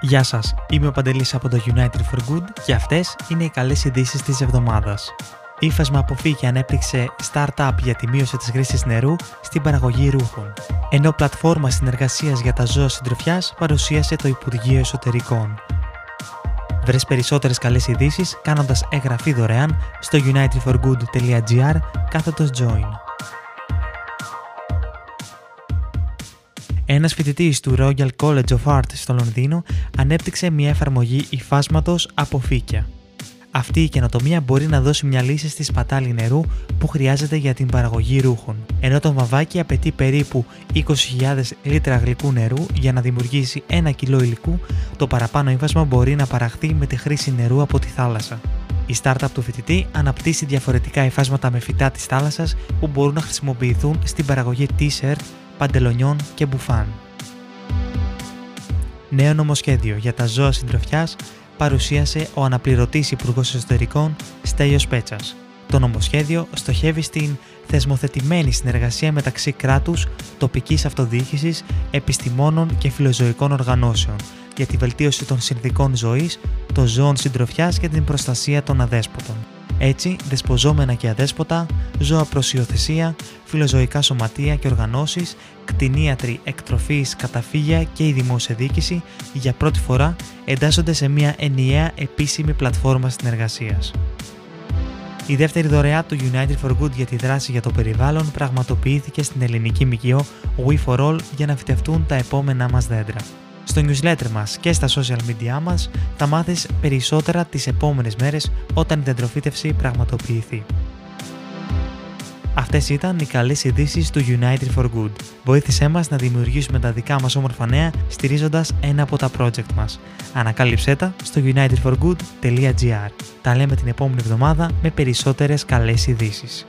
Γεια σας, είμαι ο Παντελής από το United for Good και αυτές είναι οι καλές ειδήσεις της εβδομάδας. Ήφασμα Αποφύγη ανέπτυξε startup για τη μείωση της χρήσης νερού στην παραγωγή ρούχων, ενώ πλατφόρμα συνεργασίας για τα ζώα συντροφιάς παρουσίασε το Υπουργείο Εσωτερικών. Βρες περισσότερες καλές ειδήσεις κάνοντας εγγραφή δωρεάν στο unitedforgood.gr κάθετος join. Ένας φοιτητής του Royal College of Art στο Λονδίνο ανέπτυξε μια εφαρμογή υφάσματος από φύκια. Αυτή η καινοτομία μπορεί να δώσει μια λύση στη σπατάλη νερού που χρειάζεται για την παραγωγή ρούχων. Ενώ το βαμβάκι απαιτεί περίπου 20.000 λίτρα γλυκού νερού για να δημιουργήσει 1 κιλό υλικού, το παραπάνω ύφασμα μπορεί να παραχθεί με τη χρήση νερού από τη θάλασσα. Η startup του φοιτητή αναπτύσσει διαφορετικά υφάσματα με φυτά της θάλασσας που μπορούν να χρησιμοποιηθούν στην παραγωγή t-shirt, παντελονιών και μπουφάν. Νέο νομοσχέδιο για τα ζώα συντροφιάς παρουσίασε ο αναπληρωτής Υπουργός Εσωτερικών Στέλιος Πέτσας. Το νομοσχέδιο στοχεύει στην θεσμοθετημένη συνεργασία μεταξύ κράτους, τοπικής αυτοδιοίκησης, επιστημόνων και φιλοζωικών οργανώσεων για τη βελτίωση των συνδικών ζωής, των ζώων συντροφιάς και την προστασία των αδέσποτων. Έτσι, δεσποζόμενα και αδέσποτα, ζώα προσιοθεσία, φιλοζωικά σωματεία και οργανώσεις, κτηνίατροι εκτροφής, καταφύγια και η δημόσια διοίκηση για πρώτη φορά εντάσσονται σε μια ενιαία επίσημη πλατφόρμα συνεργασίας. Η δεύτερη δωρεά του United for Good για τη δράση για το περιβάλλον πραγματοποιήθηκε στην ελληνική ΜΚΟ We for All για να φυτευτούν τα επόμενά μας δέντρα. Στο newsletter μας και στα social media μας θα μάθεις περισσότερα τις επόμενες μέρες όταν η δεντροφύτευση πραγματοποιηθεί. Αυτές ήταν οι καλές ειδήσεις του United for Good. Βοήθησέ μας να δημιουργήσουμε τα δικά μας όμορφα νέα στηρίζοντας ένα από τα project μας. Ανακάλυψέ τα στο unitedforgood.gr. Τα λέμε την επόμενη εβδομάδα με περισσότερες καλές ειδήσεις.